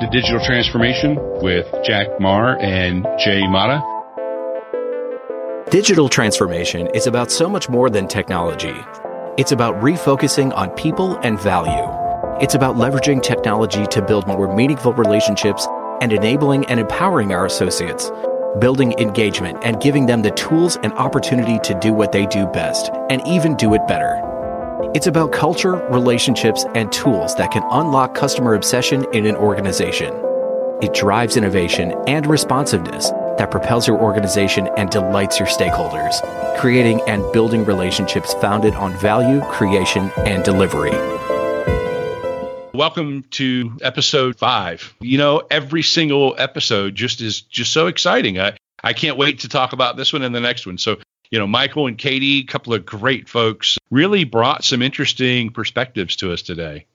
to Digital Transformation with Jack Marr and Jay Mata. Digital transformation is about so much more than technology. It's about refocusing on people and value. It's about leveraging technology to build more meaningful relationships and enabling and empowering our associates, building engagement and giving them the tools and opportunity to do what they do best and even do it better. It's about culture, relationships, and tools that can unlock customer obsession in an organization. It drives innovation and responsiveness that propels your organization and delights your stakeholders, creating and building relationships founded on value, creation, and delivery. Welcome to episode five. You know, every single episode just is just so exciting. I, I can't wait to talk about this one and the next one. So you know, Michael and Katie, a couple of great folks, really brought some interesting perspectives to us today.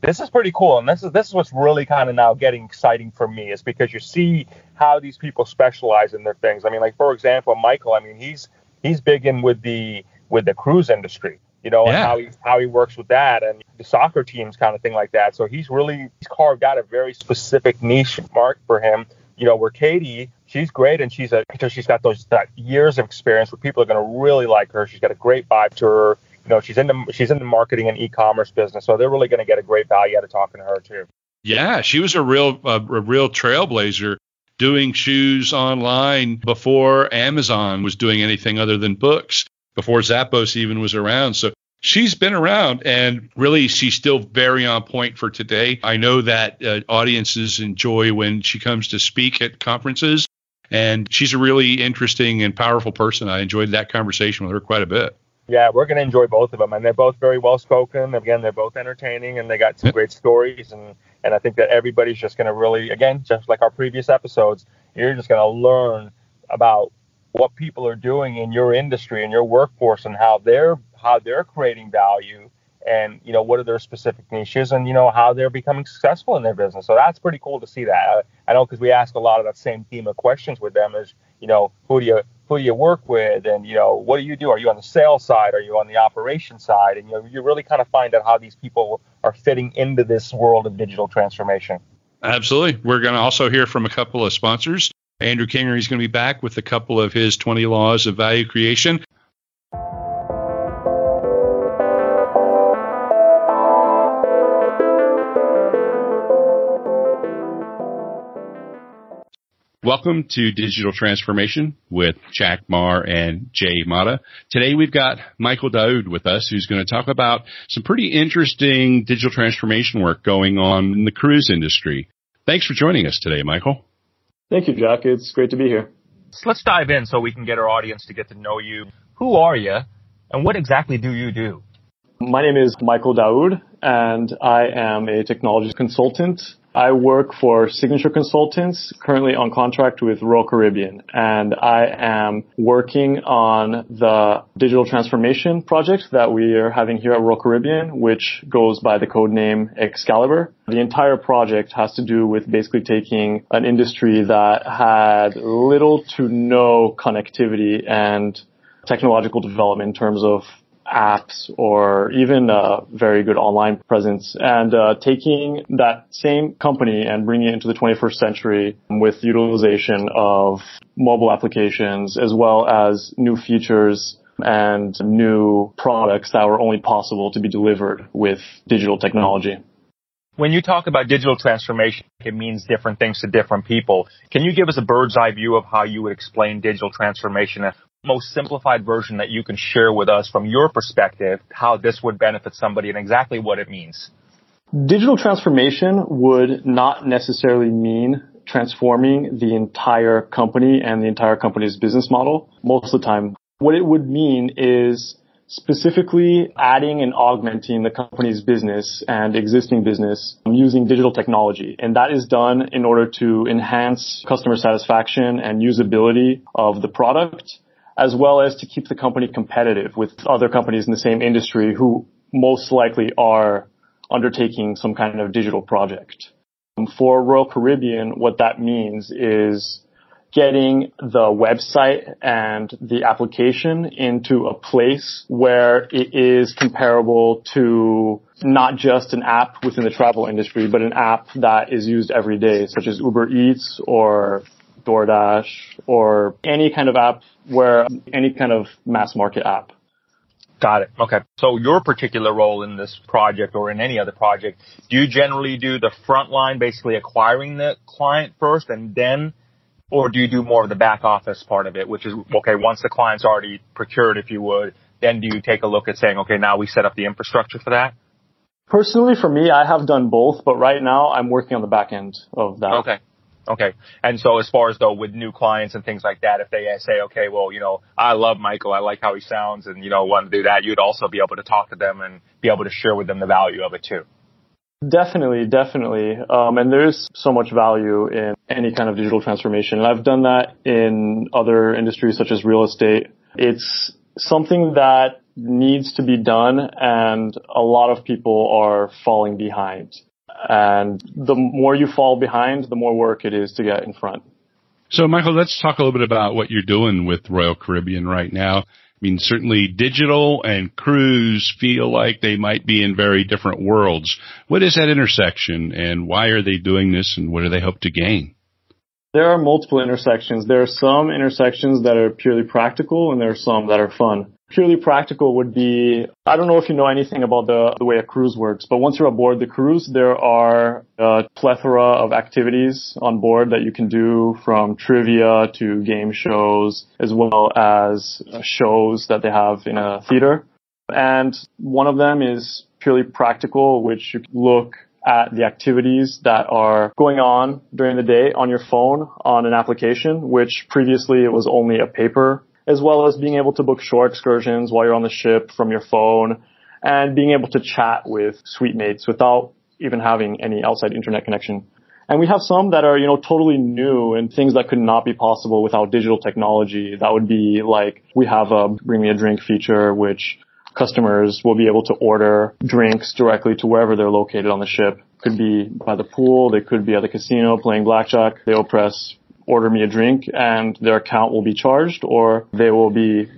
This is pretty cool, and this is this is what's really kind of now getting exciting for me is because you see how these people specialize in their things. I mean, like for example, Michael. I mean, he's he's big in with the with the cruise industry, you know, yeah. and how he how he works with that and the soccer teams kind of thing like that. So he's really he's carved out a very specific niche mark for him. You know, where Katie she's great and she's a she's got those that years of experience where people are going to really like her. She's got a great vibe to her. You know, she's in the she's in the marketing and e-commerce business, so they're really going to get a great value out of talking to her too. Yeah, she was a real a real trailblazer doing shoes online before Amazon was doing anything other than books, before Zappos even was around. So she's been around and really she's still very on point for today. I know that uh, audiences enjoy when she comes to speak at conferences and she's a really interesting and powerful person. I enjoyed that conversation with her quite a bit. Yeah, we're going to enjoy both of them, and they're both very well spoken. Again, they're both entertaining, and they got some great stories. and And I think that everybody's just going to really, again, just like our previous episodes, you're just going to learn about what people are doing in your industry and your workforce, and how they're how they're creating value and you know what are their specific niches and you know how they're becoming successful in their business. So that's pretty cool to see that. I, I know because we ask a lot of that same theme of questions with them is you know who do you who do you work with? And you know what do you do? Are you on the sales side? Are you on the operation side? And you know you really kind of find out how these people are fitting into this world of digital transformation. Absolutely. We're going to also hear from a couple of sponsors. Andrew Kingery is going to be back with a couple of his 20 laws of value creation Welcome to Digital Transformation with Jack Marr and Jay Mata. Today we've got Michael Daoud with us who's going to talk about some pretty interesting digital transformation work going on in the cruise industry. Thanks for joining us today, Michael. Thank you, Jack. It's great to be here. So let's dive in so we can get our audience to get to know you. Who are you and what exactly do you do? My name is Michael Daoud and I am a technology consultant I work for Signature Consultants, currently on contract with Royal Caribbean, and I am working on the digital transformation project that we are having here at Royal Caribbean, which goes by the code name Excalibur. The entire project has to do with basically taking an industry that had little to no connectivity and technological development in terms of apps or even a very good online presence and uh, taking that same company and bringing it into the 21st century with utilization of mobile applications as well as new features and new products that were only possible to be delivered with digital technology. When you talk about digital transformation, it means different things to different people. Can you give us a bird's eye view of how you would explain digital transformation most simplified version that you can share with us from your perspective, how this would benefit somebody and exactly what it means? Digital transformation would not necessarily mean transforming the entire company and the entire company's business model most of the time. What it would mean is specifically adding and augmenting the company's business and existing business using digital technology. And that is done in order to enhance customer satisfaction and usability of the product as well as to keep the company competitive with other companies in the same industry who most likely are undertaking some kind of digital project. Um, for Royal Caribbean, what that means is getting the website and the application into a place where it is comparable to not just an app within the travel industry, but an app that is used every day, such as Uber Eats or DoorDash or any kind of app where any kind of mass market app. Got it. Okay. So your particular role in this project or in any other project, do you generally do the front line, basically acquiring the client first and then, or do you do more of the back office part of it, which is, okay, once the client's already procured, if you would, then do you take a look at saying, okay, now we set up the infrastructure for that? Personally, for me, I have done both, but right now I'm working on the back end of that. Okay. Okay. And so as far as though with new clients and things like that, if they say, okay, well, you know, I love Michael, I like how he sounds and, you know, want to do that, you'd also be able to talk to them and be able to share with them the value of it too. Definitely, definitely. Um, and there's so much value in any kind of digital transformation. And I've done that in other industries such as real estate. It's something that needs to be done and a lot of people are falling behind. And the more you fall behind, the more work it is to get in front. So, Michael, let's talk a little bit about what you're doing with Royal Caribbean right now. I mean, certainly digital and cruise feel like they might be in very different worlds. What is that intersection and why are they doing this and what do they hope to gain? There are multiple intersections. There are some intersections that are purely practical and there are some that are fun purely practical would be, I don't know if you know anything about the, the way a cruise works, but once you're aboard the cruise, there are a plethora of activities on board that you can do from trivia to game shows, as well as uh, shows that they have in a theater. And one of them is purely practical, which you look at the activities that are going on during the day on your phone on an application, which previously it was only a paper as well as being able to book shore excursions while you're on the ship from your phone and being able to chat with suite mates without even having any outside internet connection. And we have some that are, you know, totally new and things that could not be possible without digital technology. That would be like, we have a bring me a drink feature, which customers will be able to order drinks directly to wherever they're located on the ship. Could be by the pool, they could be at the casino playing blackjack. They'll press order me a drink and their account will be charged or they will be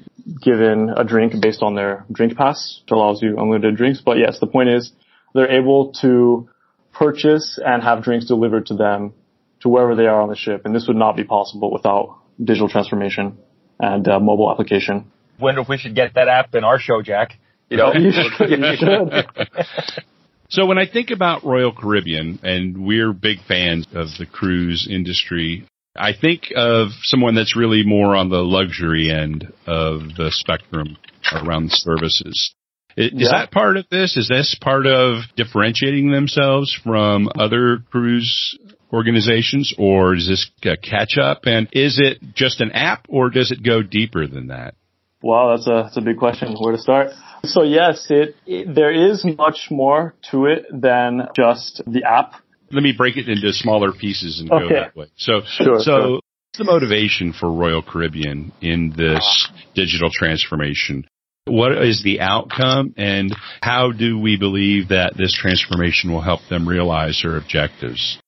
given a drink based on their drink pass, which allows you unlimited drinks. But yes, the point is they're able to purchase and have drinks delivered to them to wherever they are on the ship. And this would not be possible without digital transformation and uh, mobile application. Wonder if we should get that app in our show, Jack. You know, you should. You should. So when I think about Royal Caribbean, and we're big fans of the cruise industry, I think of someone that's really more on the luxury end of the spectrum around services. Is yeah. that part of this? Is this part of differentiating themselves from other cruise organizations or is this a catch up? And is it just an app or does it go deeper than that? Wow, that's a, that's a big question. Where to start? So yes, it, it there is much more to it than just the app let me break it into smaller pieces and okay. go that way. So, sure, so sure. what's the motivation for Royal Caribbean in this digital transformation? What is the outcome and how do we believe that this transformation will help them realize their objectives?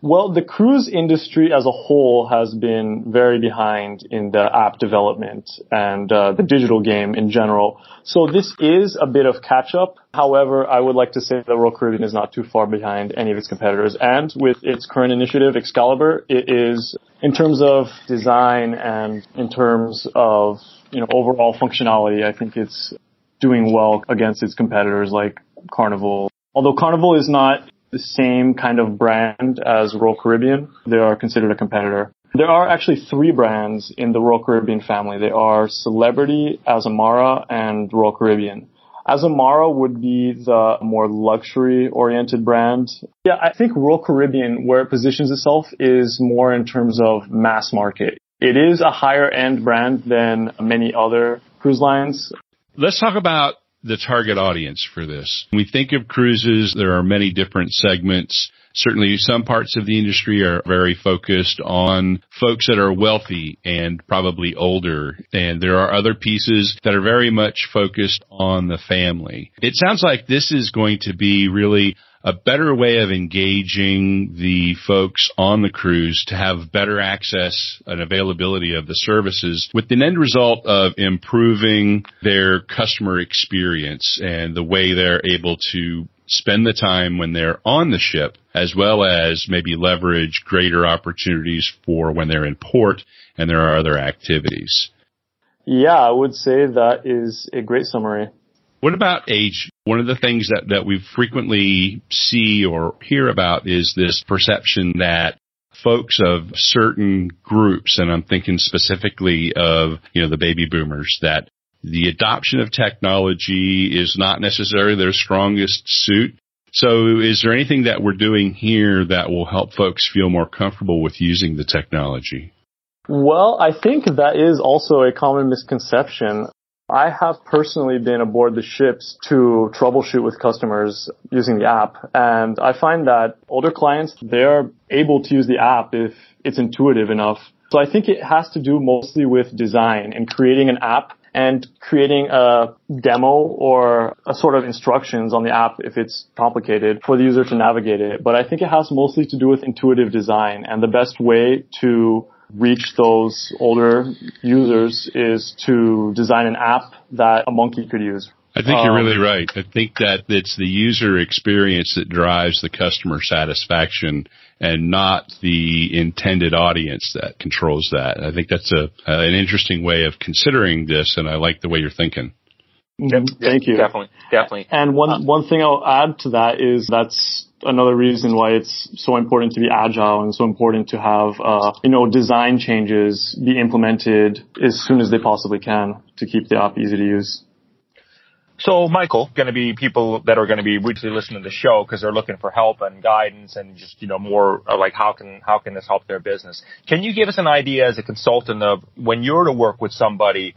Well, the cruise industry as a whole has been very behind in the app development and uh, the digital game in general. So this is a bit of catch up. However, I would like to say that Royal Caribbean is not too far behind any of its competitors. And with its current initiative, Excalibur, it is in terms of design and in terms of, you know, overall functionality, I think it's doing well against its competitors like Carnival. Although Carnival is not the same kind of brand as Royal Caribbean. They are considered a competitor. There are actually three brands in the Royal Caribbean family. They are Celebrity, Azamara, and Royal Caribbean. Azamara would be the more luxury oriented brand. Yeah, I think Royal Caribbean, where it positions itself is more in terms of mass market. It is a higher end brand than many other cruise lines. Let's talk about the target audience for this. We think of cruises, there are many different segments. Certainly some parts of the industry are very focused on folks that are wealthy and probably older. And there are other pieces that are very much focused on the family. It sounds like this is going to be really a better way of engaging the folks on the cruise to have better access and availability of the services with the end result of improving their customer experience and the way they're able to spend the time when they're on the ship as well as maybe leverage greater opportunities for when they're in port and there are other activities. Yeah, I would say that is a great summary. What about age? One of the things that, that we frequently see or hear about is this perception that folks of certain groups, and I'm thinking specifically of, you know, the baby boomers, that the adoption of technology is not necessarily their strongest suit. So is there anything that we're doing here that will help folks feel more comfortable with using the technology? Well, I think that is also a common misconception. I have personally been aboard the ships to troubleshoot with customers using the app. And I find that older clients, they're able to use the app if it's intuitive enough. So I think it has to do mostly with design and creating an app and creating a demo or a sort of instructions on the app if it's complicated for the user to navigate it. But I think it has mostly to do with intuitive design and the best way to reach those older users is to design an app that a monkey could use. I think you're really um, right. I think that it's the user experience that drives the customer satisfaction and not the intended audience that controls that. I think that's a, an interesting way of considering this and I like the way you're thinking. Yep. Thank you. Definitely. Definitely. And one, uh, one thing I'll add to that is that's another reason why it's so important to be agile and so important to have, uh, you know, design changes be implemented as soon as they possibly can to keep the app easy to use. So, Michael, going to be people that are going to be weekly listening to the show because they're looking for help and guidance and just you know more like how can how can this help their business? Can you give us an idea as a consultant of when you're to work with somebody,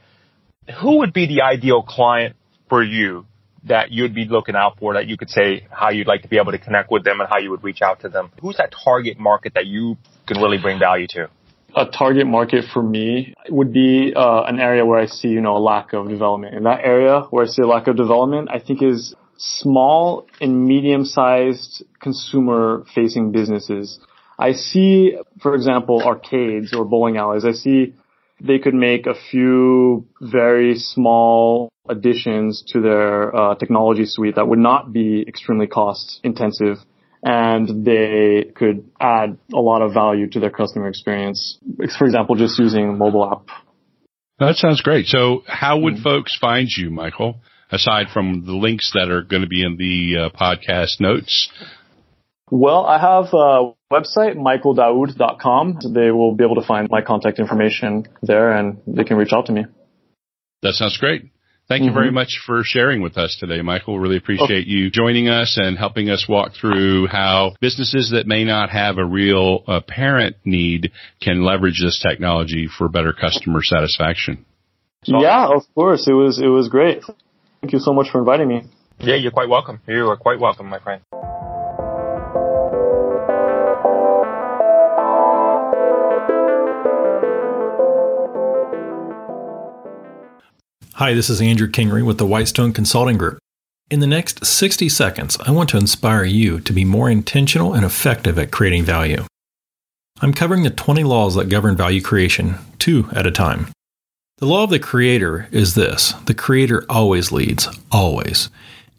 who would be the ideal client for you that you'd be looking out for that you could say how you'd like to be able to connect with them and how you would reach out to them? Who's that target market that you can really bring value to? A target market for me would be uh, an area where I see, you know, a lack of development. In that area where I see a lack of development, I think is small and medium-sized consumer-facing businesses. I see, for example, arcades or bowling alleys. I see they could make a few very small additions to their uh, technology suite that would not be extremely cost intensive and they could add a lot of value to their customer experience. For example, just using a mobile app. That sounds great. So how would mm-hmm. folks find you, Michael, aside from the links that are going to be in the uh, podcast notes? Well, I have a website, michaeldaoud.com. They will be able to find my contact information there and they can reach out to me. That sounds great. Thank you very mm-hmm. much for sharing with us today, Michael. Really appreciate you joining us and helping us walk through how businesses that may not have a real apparent need can leverage this technology for better customer satisfaction. Yeah, of course. It was, it was great. Thank you so much for inviting me. Yeah, you're quite welcome. You are quite welcome, my friend. Hi, this is Andrew Kingery with the Whitestone Consulting Group. In the next 60 seconds, I want to inspire you to be more intentional and effective at creating value. I'm covering the 20 laws that govern value creation, two at a time. The law of the creator is this the creator always leads, always.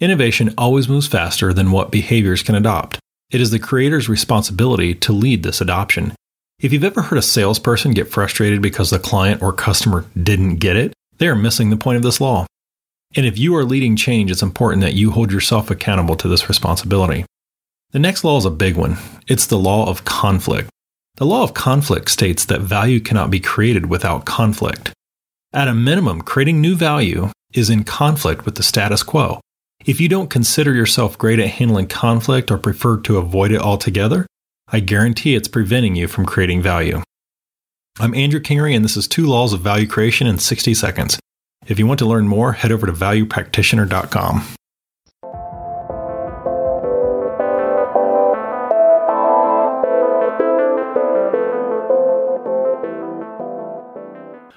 Innovation always moves faster than what behaviors can adopt. It is the creator's responsibility to lead this adoption. If you've ever heard a salesperson get frustrated because the client or customer didn't get it, they are missing the point of this law. And if you are leading change, it's important that you hold yourself accountable to this responsibility. The next law is a big one. It's the law of conflict. The law of conflict states that value cannot be created without conflict. At a minimum, creating new value is in conflict with the status quo. If you don't consider yourself great at handling conflict or prefer to avoid it altogether, I guarantee it's preventing you from creating value. I'm Andrew Kingery, and this is Two Laws of Value Creation in 60 Seconds. If you want to learn more, head over to valuepractitioner.com.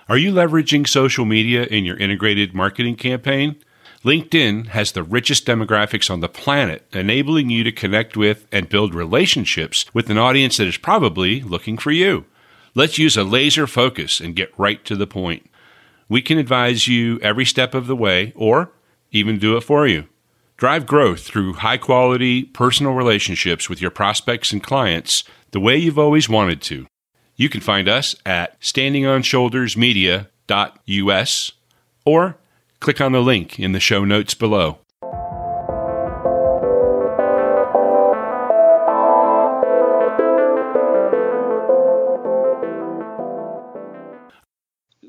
Are you leveraging social media in your integrated marketing campaign? LinkedIn has the richest demographics on the planet, enabling you to connect with and build relationships with an audience that is probably looking for you. Let's use a laser focus and get right to the point. We can advise you every step of the way or even do it for you. Drive growth through high quality personal relationships with your prospects and clients the way you've always wanted to. You can find us at standingonshouldersmedia.us or click on the link in the show notes below.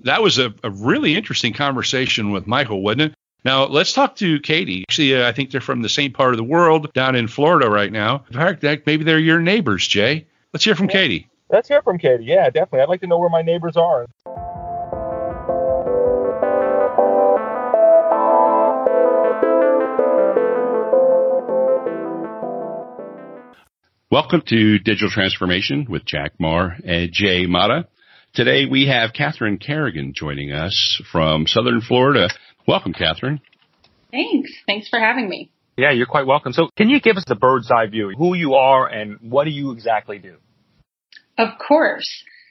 That was a, a really interesting conversation with Michael, wasn't it? Now let's talk to Katie. Actually, uh, I think they're from the same part of the world down in Florida right now. In fact, maybe they're your neighbors, Jay. Let's hear from yeah. Katie. Let's hear from Katie. Yeah, definitely. I'd like to know where my neighbors are. Welcome to Digital Transformation with Jack Marr and Jay Mata. Today we have Catherine Kerrigan joining us from Southern Florida. Welcome, Catherine. Thanks. Thanks for having me. Yeah, you're quite welcome. So can you give us the bird's eye view, who you are and what do you exactly do? Of course.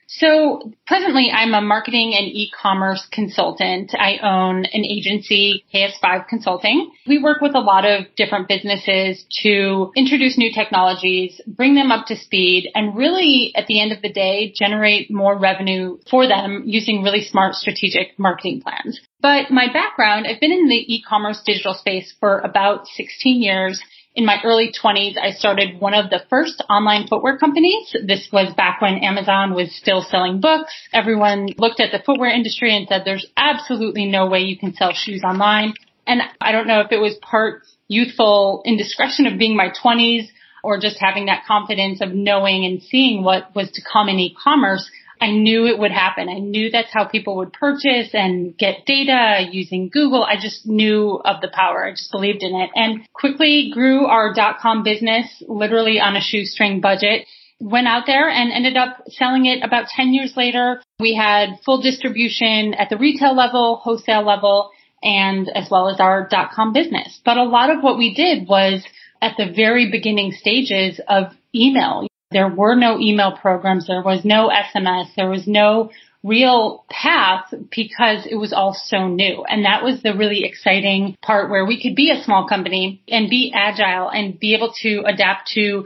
So presently I'm a marketing and e-commerce consultant. I own an agency, KS5 Consulting. We work with a lot of different businesses to introduce new technologies, bring them up to speed, and really at the end of the day, generate more revenue for them using really smart strategic marketing plans. But my background, I've been in the e-commerce digital space for about 16 years in my early 20s, I started one of the first online footwear companies. This was back when Amazon was still selling books. Everyone looked at the footwear industry and said, there's absolutely no way you can sell shoes online. And I don't know if it was part youthful indiscretion of being my 20s or just having that confidence of knowing and seeing what was to come in e-commerce. I knew it would happen. I knew that's how people would purchase and get data using Google. I just knew of the power. I just believed in it and quickly grew our dot com business literally on a shoestring budget. Went out there and ended up selling it about 10 years later. We had full distribution at the retail level, wholesale level, and as well as our dot com business. But a lot of what we did was at the very beginning stages of email. There were no email programs. There was no SMS. There was no real path because it was all so new. And that was the really exciting part where we could be a small company and be agile and be able to adapt to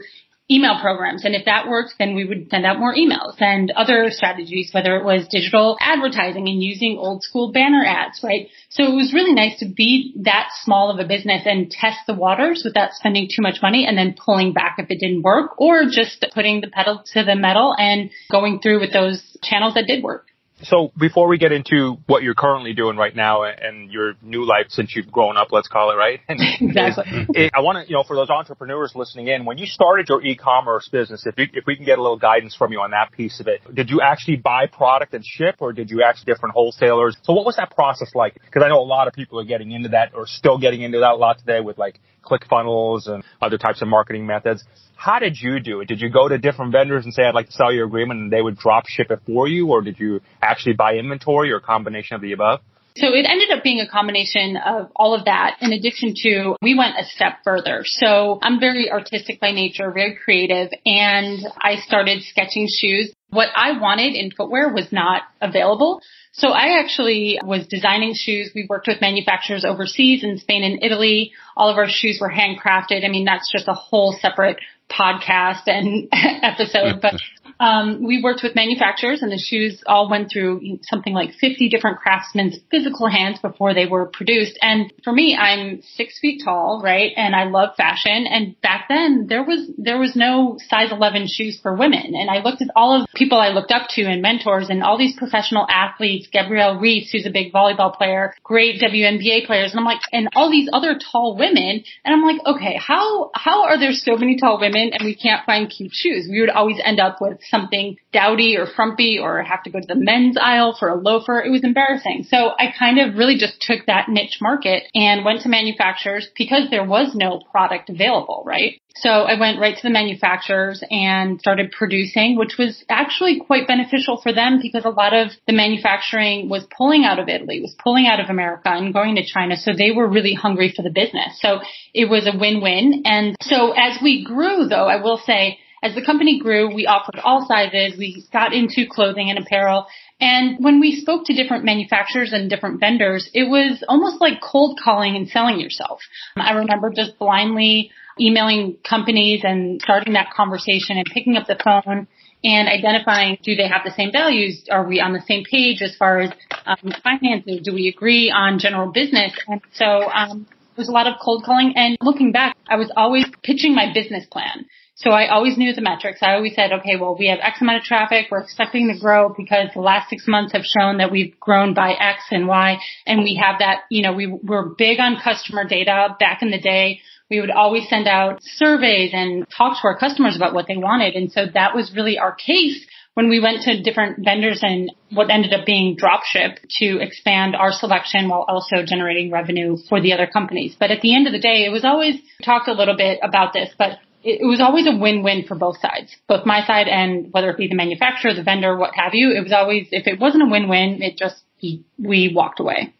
email programs. And if that worked, then we would send out more emails and other strategies, whether it was digital advertising and using old school banner ads, right? So it was really nice to be that small of a business and test the waters without spending too much money and then pulling back if it didn't work or just putting the pedal to the metal and going through with those channels that did work. So before we get into what you're currently doing right now and your new life since you've grown up, let's call it, right? exactly. Is, I want to, you know, for those entrepreneurs listening in, when you started your e-commerce business, if, you, if we can get a little guidance from you on that piece of it, did you actually buy product and ship or did you actually different wholesalers? So what was that process like? Because I know a lot of people are getting into that or still getting into that a lot today with like ClickFunnels and other types of marketing methods. How did you do it? Did you go to different vendors and say, I'd like to sell your agreement and they would drop ship it for you? Or did you actually buy inventory or a combination of the above? So it ended up being a combination of all of that in addition to we went a step further. So I'm very artistic by nature, very creative, and I started sketching shoes. What I wanted in footwear was not available. So I actually was designing shoes. We worked with manufacturers overseas in Spain and Italy. All of our shoes were handcrafted. I mean, that's just a whole separate podcast and episode, but um, we worked with manufacturers and the shoes all went through something like 50 different craftsmen's physical hands before they were produced. And for me, I'm six feet tall, right? And I love fashion. And back then there was, there was no size 11 shoes for women. And I looked at all of the people I looked up to and mentors and all these professional athletes, Gabrielle Reece, who's a big volleyball player, great WNBA players. And I'm like, and all these other tall women. And I'm like, okay, how, how are there so many tall women and we can't find cute shoes? We would always end up with something dowdy or frumpy or have to go to the men's aisle for a loafer. It was embarrassing. So I kind of really just took that niche market and went to manufacturers because there was no product available, right? So I went right to the manufacturers and started producing, which was actually quite beneficial for them because a lot of the manufacturing was pulling out of Italy, was pulling out of America and going to China. So they were really hungry for the business. So it was a win-win. And so as we grew though, I will say, as the company grew, we offered all sizes. We got into clothing and apparel. And when we spoke to different manufacturers and different vendors, it was almost like cold calling and selling yourself. I remember just blindly emailing companies and starting that conversation and picking up the phone and identifying do they have the same values? Are we on the same page as far as um, finances? Do we agree on general business? And so um, it was a lot of cold calling. And looking back, I was always pitching my business plan. So I always knew the metrics. I always said, okay, well, we have X amount of traffic. We're expecting to grow because the last six months have shown that we've grown by X and Y. And we have that, you know, we were big on customer data back in the day. We would always send out surveys and talk to our customers about what they wanted. And so that was really our case when we went to different vendors and what ended up being dropship to expand our selection while also generating revenue for the other companies. But at the end of the day, it was always talked a little bit about this, but it, was always a win-win for both sides, both my side and whether it be the manufacturer, the vendor, what have you. It was always, if it wasn't a win-win, it just, we walked away.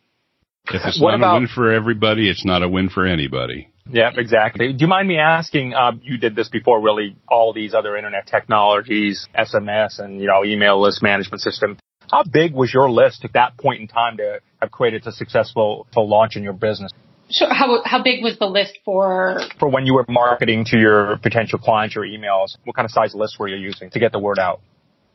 If it's what not about, a win for everybody, it's not a win for anybody. Yeah, exactly. Do you mind me asking, um, you did this before really all these other internet technologies, SMS and, you know, email list management system. How big was your list at that point in time to have created a successful launch in your business? Sure. How how big was the list for? For when you were marketing to your potential clients, your emails, what kind of size list were you using to get the word out?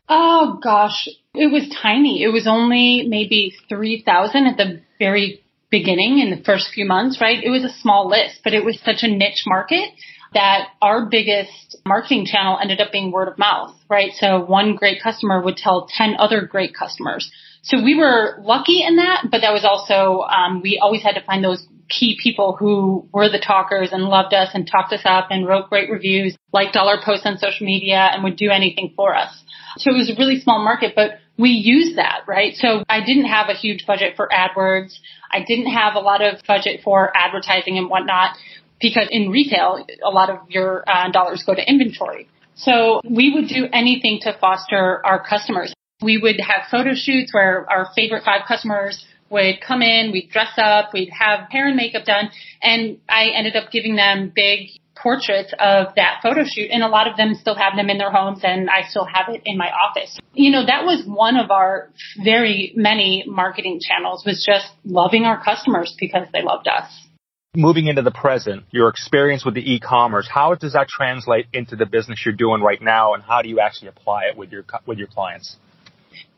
Oh gosh, it was tiny. It was only maybe three thousand at the very beginning in the first few months, right? It was a small list, but it was such a niche market that our biggest marketing channel ended up being word of mouth, right? So one great customer would tell 10 other great customers. So we were lucky in that, but that was also, um, we always had to find those key people who were the talkers and loved us and talked us up and wrote great reviews, liked all our posts on social media and would do anything for us. So it was a really small market, but we used that, right? So I didn't have a huge budget for AdWords. I didn't have a lot of budget for advertising and whatnot because in retail, a lot of your uh, dollars go to inventory. So we would do anything to foster our customers. We would have photo shoots where our favorite five customers would come in, we'd dress up, we'd have hair and makeup done, and I ended up giving them big portraits of that photo shoot and a lot of them still have them in their homes and I still have it in my office. You know, that was one of our very many marketing channels was just loving our customers because they loved us. Moving into the present, your experience with the e-commerce, how does that translate into the business you're doing right now and how do you actually apply it with your with your clients?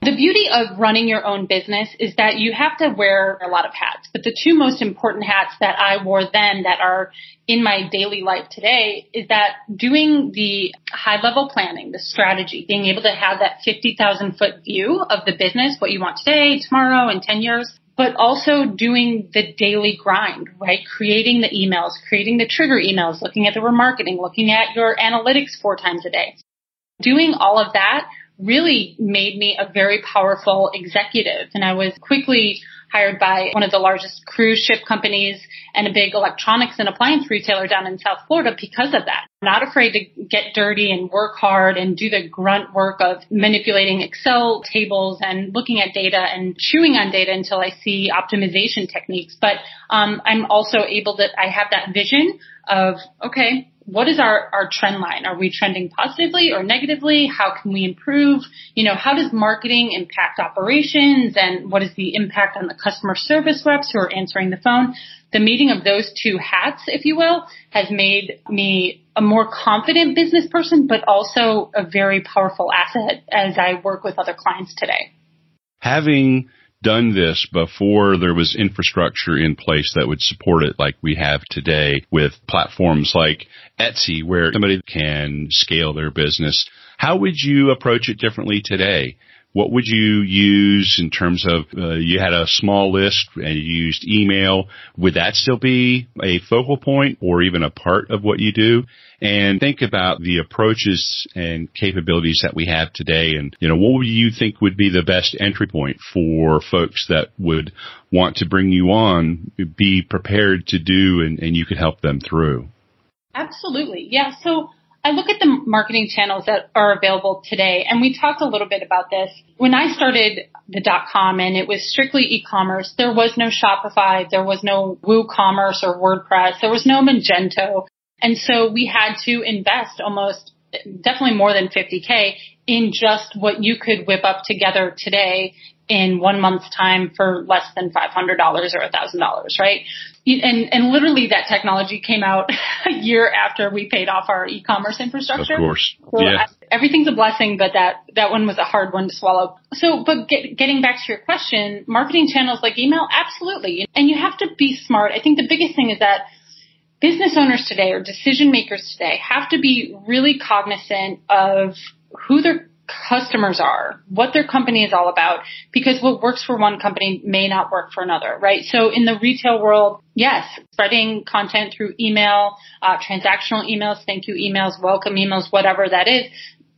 The beauty of running your own business is that you have to wear a lot of hats. But the two most important hats that I wore then that are in my daily life today is that doing the high level planning, the strategy, being able to have that 50,000 foot view of the business, what you want today, tomorrow, in 10 years, but also doing the daily grind, right? Creating the emails, creating the trigger emails, looking at the remarketing, looking at your analytics four times a day. Doing all of that really made me a very powerful executive. And I was quickly hired by one of the largest cruise ship companies and a big electronics and appliance retailer down in South Florida because of that. Not afraid to get dirty and work hard and do the grunt work of manipulating Excel tables and looking at data and chewing on data until I see optimization techniques. But um, I'm also able to, I have that vision of, okay, what is our, our trend line? Are we trending positively or negatively? How can we improve? You know, how does marketing impact operations and what is the impact on the customer service reps who are answering the phone? The meeting of those two hats, if you will, has made me a more confident business person, but also a very powerful asset as I work with other clients today. Having done this before there was infrastructure in place that would support it like we have today with platforms like Etsy where somebody can scale their business. How would you approach it differently today? What would you use in terms of uh, you had a small list and you used email? Would that still be a focal point or even a part of what you do? And think about the approaches and capabilities that we have today. And, you know, what would you think would be the best entry point for folks that would want to bring you on, be prepared to do and, and you could help them through? Absolutely. Yeah. So I look at the marketing channels that are available today, and we talked a little bit about this. When I started the dot com and it was strictly e-commerce, there was no Shopify, there was no WooCommerce or WordPress, there was no Magento. And so we had to invest almost definitely more than 50K in just what you could whip up together today in one month's time for less than $500 or $1,000, right? And, and literally that technology came out a year after we paid off our e-commerce infrastructure. Of course. So yeah. I, everything's a blessing, but that, that one was a hard one to swallow. So, but get, getting back to your question, marketing channels like email, absolutely. And you have to be smart. I think the biggest thing is that business owners today or decision makers today have to be really cognizant of who their customers are, what their company is all about, because what works for one company may not work for another, right? So in the retail world, yes, spreading content through email, uh, transactional emails, thank you emails, welcome emails, whatever that is,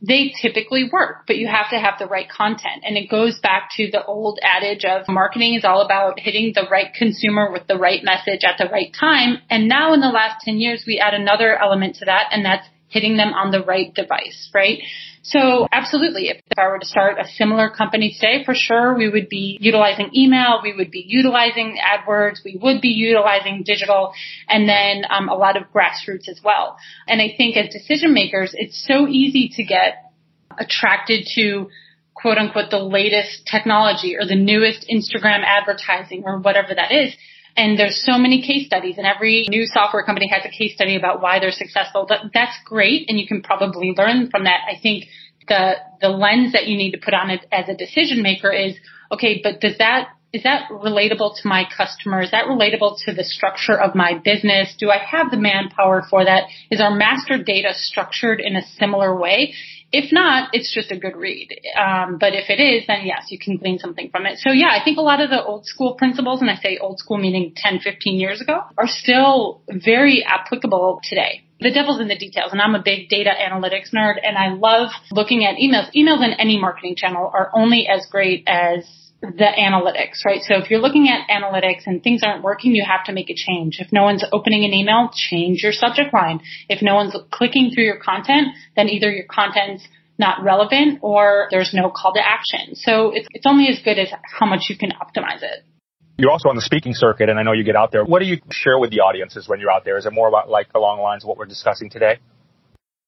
they typically work, but you have to have the right content. And it goes back to the old adage of marketing is all about hitting the right consumer with the right message at the right time. And now in the last 10 years, we add another element to that, and that's hitting them on the right device, right? So absolutely, if, I were to start a similar company today, for sure we would be utilizing email, we would be utilizing AdWords, we would be utilizing digital, and then um, a lot of grassroots as well. And I think as decision makers, it's so easy to get attracted to quote unquote the latest technology or the newest Instagram advertising or whatever that is. And there's so many case studies and every new software company has a case study about why they're successful. That, That's great. And you can probably learn from that. I think the, the lens that you need to put on it as a decision maker is, okay, but does that is that relatable to my customer? Is that relatable to the structure of my business? Do I have the manpower for that? Is our master data structured in a similar way? If not, it's just a good read. Um, but if it is, then yes, you can glean something from it. So yeah, I think a lot of the old school principles, and I say old school meaning 10, 15 years ago, are still very applicable today. The devil's in the details, and I'm a big data analytics nerd, and I love looking at emails. Emails in any marketing channel are only as great as the analytics, right? So if you're looking at analytics and things aren't working, you have to make a change. If no one's opening an email, change your subject line. If no one's clicking through your content, then either your content's not relevant or there's no call to action. So it's, it's only as good as how much you can optimize it. You're also on the speaking circuit and I know you get out there. What do you share with the audiences when you're out there? Is it more about like along the lines of what we're discussing today?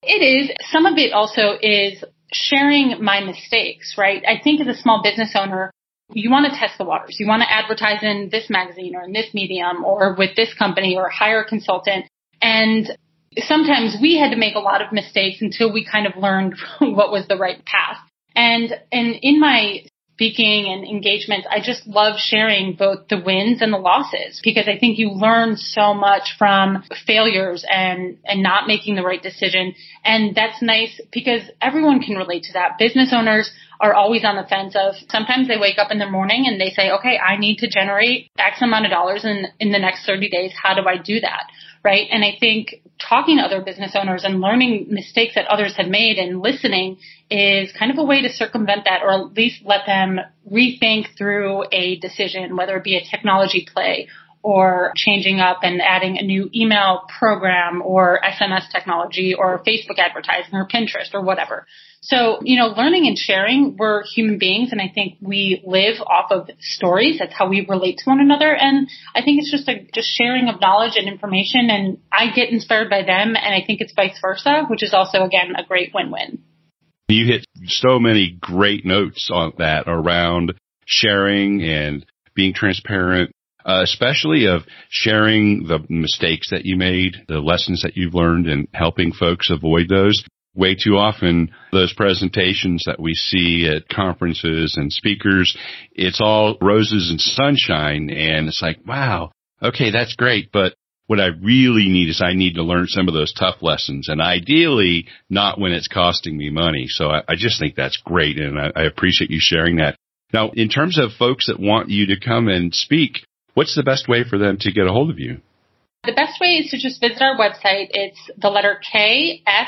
It is. Some of it also is sharing my mistakes, right? I think as a small business owner, you want to test the waters. You want to advertise in this magazine or in this medium or with this company or hire a consultant. And sometimes we had to make a lot of mistakes until we kind of learned what was the right path. And, and in my speaking and engagements, I just love sharing both the wins and the losses because I think you learn so much from failures and, and not making the right decision. And that's nice because everyone can relate to that. Business owners are always on the fence of sometimes they wake up in the morning and they say, okay, I need to generate X amount of dollars in, in the next 30 days. How do I do that? Right. And I think talking to other business owners and learning mistakes that others have made and listening is kind of a way to circumvent that or at least let them rethink through a decision, whether it be a technology play or changing up and adding a new email program or SMS technology or Facebook advertising or Pinterest or whatever. So, you know, learning and sharing, we're human beings and I think we live off of stories. That's how we relate to one another. And I think it's just a just sharing of knowledge and information and I get inspired by them and I think it's vice versa, which is also again a great win-win. You hit so many great notes on that around sharing and being transparent uh, especially of sharing the mistakes that you made, the lessons that you've learned and helping folks avoid those. Way too often, those presentations that we see at conferences and speakers, it's all roses and sunshine and it's like, wow, okay, that's great, but what I really need is I need to learn some of those tough lessons and ideally not when it's costing me money. So I, I just think that's great. And I, I appreciate you sharing that. Now, in terms of folks that want you to come and speak, what's the best way for them to get a hold of you? The best way is to just visit our website. It's the letter K S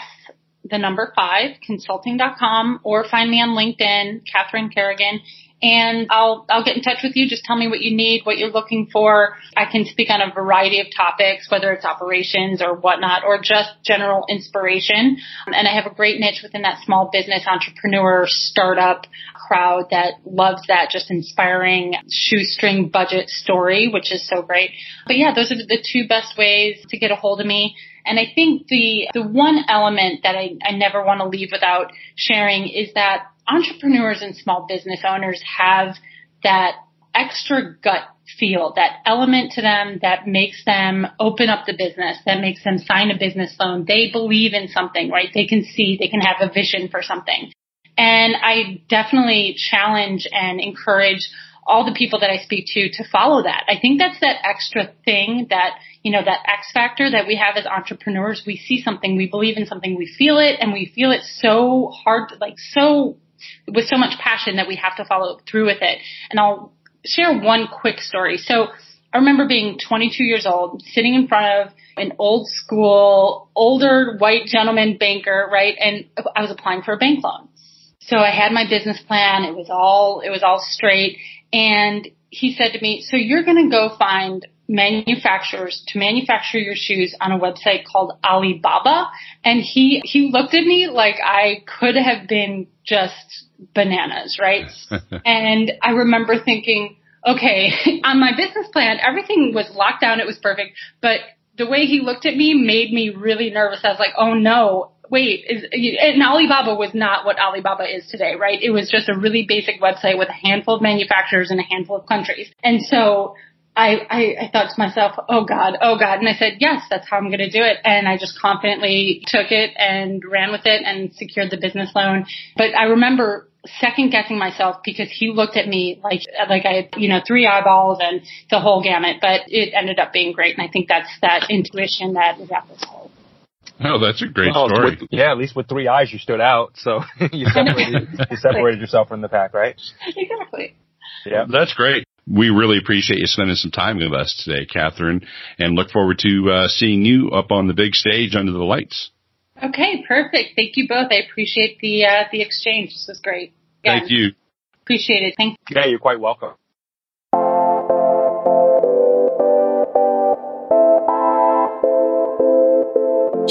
the number five consulting.com or find me on LinkedIn, Catherine Kerrigan and I'll I'll get in touch with you. Just tell me what you need, what you're looking for. I can speak on a variety of topics, whether it's operations or whatnot, or just general inspiration. And I have a great niche within that small business entrepreneur startup crowd that loves that just inspiring shoestring budget story, which is so great. But yeah, those are the two best ways to get a hold of me. And I think the the one element that I, I never want to leave without sharing is that entrepreneurs and small business owners have that extra gut feel, that element to them that makes them open up the business, that makes them sign a business loan. They believe in something, right? They can see, they can have a vision for something. And I definitely challenge and encourage all the people that I speak to to follow that. I think that's that extra thing that, you know, that X factor that we have as entrepreneurs. We see something, we believe in something, we feel it, and we feel it so hard, like so with so much passion that we have to follow through with it. And I'll share one quick story. So I remember being 22 years old, sitting in front of an old school, older white gentleman banker, right? And I was applying for a bank loan. So I had my business plan. It was all, it was all straight. And he said to me, so you're going to go find manufacturers to manufacture your shoes on a website called Alibaba. And he, he looked at me like I could have been just bananas, right? and I remember thinking, okay, on my business plan, everything was locked down. It was perfect. But the way he looked at me made me really nervous. I was like, oh no, wait, is, and Alibaba was not what Alibaba is today, right? It was just a really basic website with a handful of manufacturers in a handful of countries. And so I, I, I thought to myself, oh God, oh God. And I said, yes, that's how I'm going to do it. And I just confidently took it and ran with it and secured the business loan. But I remember second guessing myself because he looked at me like, like I had, you know, three eyeballs and the whole gamut, but it ended up being great. And I think that's that intuition that is at the core. Oh, that's a great well, story. With, yeah, at least with three eyes, you stood out. So you separated, you separated yourself from the pack, right? Exactly. Yeah, that's great. We really appreciate you spending some time with us today, Catherine, and look forward to uh, seeing you up on the big stage under the lights. Okay, perfect. Thank you both. I appreciate the uh, the exchange. This was great. Yeah, Thank you. Appreciate it. Thank you. Yeah, you're quite welcome.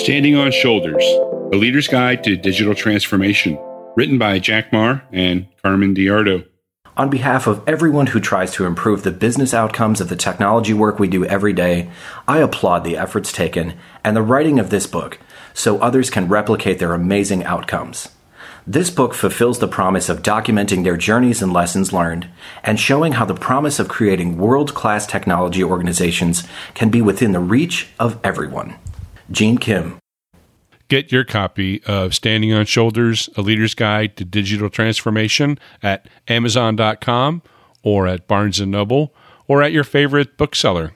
Standing on Shoulders, a leader's guide to digital transformation, written by Jack Maher and Carmen DeArdo. On behalf of everyone who tries to improve the business outcomes of the technology work we do every day, I applaud the efforts taken and the writing of this book so others can replicate their amazing outcomes. This book fulfills the promise of documenting their journeys and lessons learned and showing how the promise of creating world class technology organizations can be within the reach of everyone. Gene Kim, Get your copy of Standing on Shoulders, A Leader's Guide to Digital Transformation at Amazon.com or at Barnes & Noble or at your favorite bookseller.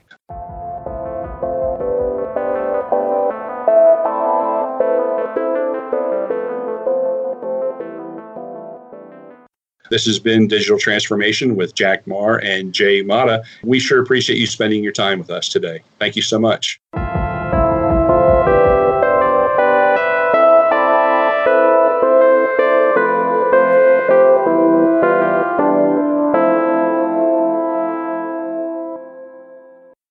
This has been Digital Transformation with Jack Maher and Jay Mata. We sure appreciate you spending your time with us today. Thank you so much.